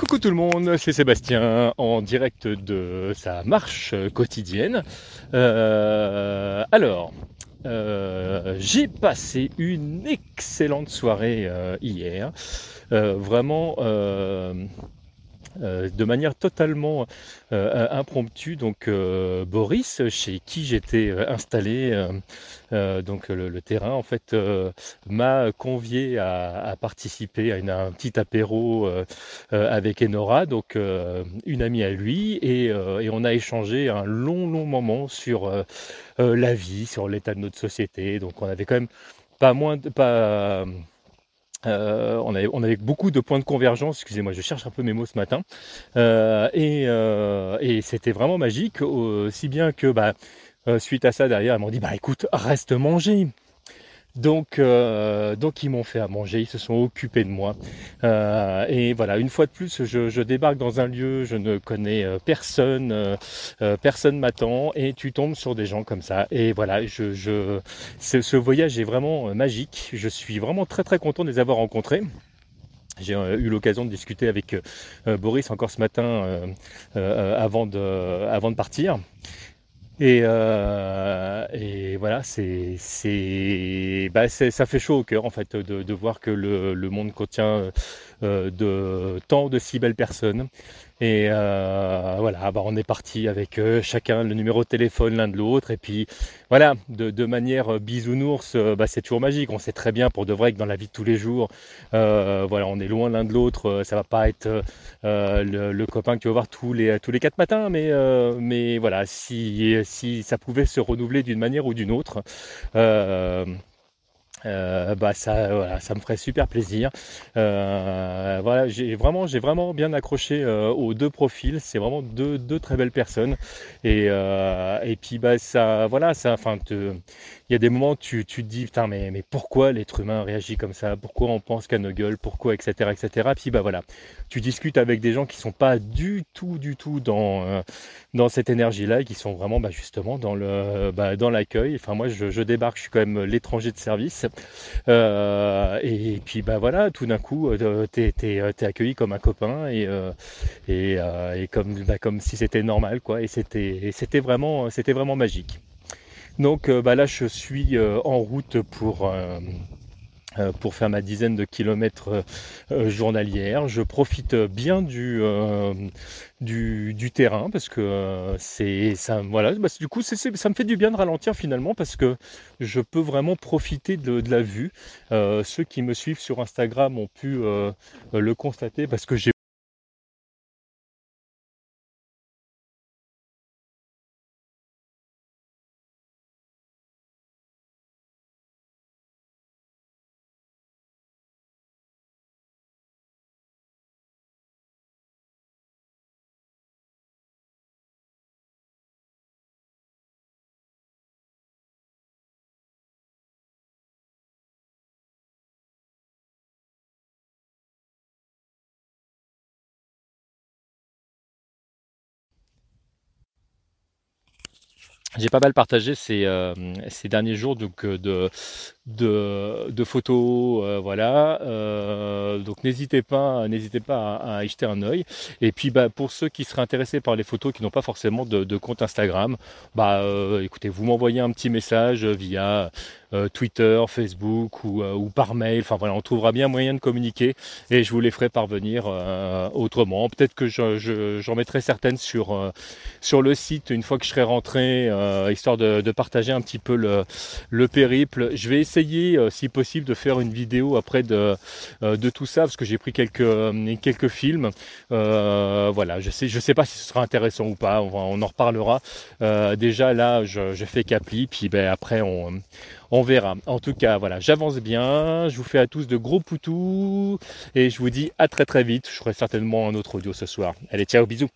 Coucou tout le monde, c'est Sébastien en direct de sa marche quotidienne. Euh, alors, euh, j'ai passé une excellente soirée euh, hier. vraiment de manière totalement euh, impromptue. Donc euh, Boris, chez qui j'étais installé, donc le, terrain en fait, m'a convié à, participer à un petit apéro avec Enora, donc une amie à lui, et, et, on a échangé un long long moment sur la vie, sur l'état de notre société. Donc on avait quand même pas moins de pas euh, on, avait, beaucoup de points de convergence, excusez-moi, je cherche un peu mes mots ce matin, euh, et, euh, et c'était vraiment magique, si bien que bah, suite à ça derrière, ils m'ont dit bah écoute, reste manger. Donc, euh, donc ils m'ont fait à manger, ils se sont occupés de moi. Euh, et voilà, une fois de plus, je, débarque dans un lieu, je ne connais euh, personne, personne m'attend, et tu tombes sur des gens comme ça. Et voilà, je, je ce, voyage est vraiment magique. Je suis vraiment très très content de les avoir rencontrés. J'ai eu l'occasion de discuter avec Boris encore ce matin avant, de, avant de partir. Et, euh, et voilà, c'est, c'est, bah ça fait chaud au cœur en fait de, voir que le, le monde contient euh, de tant de si belles personnes et euh, voilà, bah on est parti avec euh, chacun le numéro de téléphone l'un de l'autre. Et puis voilà, de, de manière euh, bisounours, bah, c'est toujours magique. On sait très bien pour de vrai que dans la vie de tous les jours, voilà, on est loin l'un de l'autre. Ça va pas être le, le, copain que tu vas voir tous les tous les quatre matins, mais mais voilà, si si ça pouvait se renouveler d'une manière ou d'une autre. Euh, bah ça, voilà, ça me ferait super plaisir. Euh, voilà, j'ai vraiment, j'ai vraiment bien accroché euh, aux deux profils. C'est vraiment deux, deux très belles personnes. Et, et puis bah ça, voilà, ça, enfin, il y a des moments où tu, tu te dis putain mais, mais pourquoi l'être humain réagit comme ça? Pourquoi on pense qu'à nos gueules? Pourquoi? Etc etc. Puis bah voilà, tu discutes avec des gens qui sont pas du tout du tout dans dans cette énergie là, et qui sont vraiment bah, justement dans le bah, dans l'accueil. Enfin moi je, je débarque, je suis quand même l'étranger de service. Euh, et puis bah voilà, tout d'un coup, euh, t'es es, accueilli comme un copain et, euh, bah, comme si c'était normal quoi. Et c'était vraiment c'était vraiment magique. Donc bah là je suis en route pour euh, pour faire ma dizaine de kilomètres euh, euh, journalière. Je profite bien du, du, terrain parce que c'est ça voilà bah, du coup ça me fait du bien de ralentir finalement parce que je peux vraiment profiter de la vue. ceux qui me suivent sur Instagram ont pu le constater parce que j'ai J'ai pas mal partagé ces, euh, ces derniers jours donc, euh, de, de, de photos, euh, voilà. donc n'hésitez pas, n'hésitez pas à, y jeter un œil. Et puis bah, pour ceux qui seraient intéressés par les photos, qui n'ont pas forcément de, de compte Instagram, bah écoutez, vous m'envoyez un petit message via euh, Twitter, Facebook ou, euh, ou, par mail. Enfin voilà, on trouvera bien moyen de communiquer et je vous les ferai parvenir euh, autrement. Peut-être que j'en je, mettrai certaines sur, sur le site une fois que je serai rentré, histoire de, de, partager un petit peu le, le périple. Je vais essayer, si possible, de faire une vidéo après de, de tout ça parce que j'ai pris quelques, quelques films. voilà, je sais, je sais pas si ce sera intéressant ou pas. On, on en reparlera. déjà là, je, je fais Capli, puis ben après on on verra. En tout cas, voilà, j'avance bien. Je vous fais à tous de gros poutous et je vous dis à très très vite. Je ferai certainement un autre audio ce soir. Allez, ciao, bisous.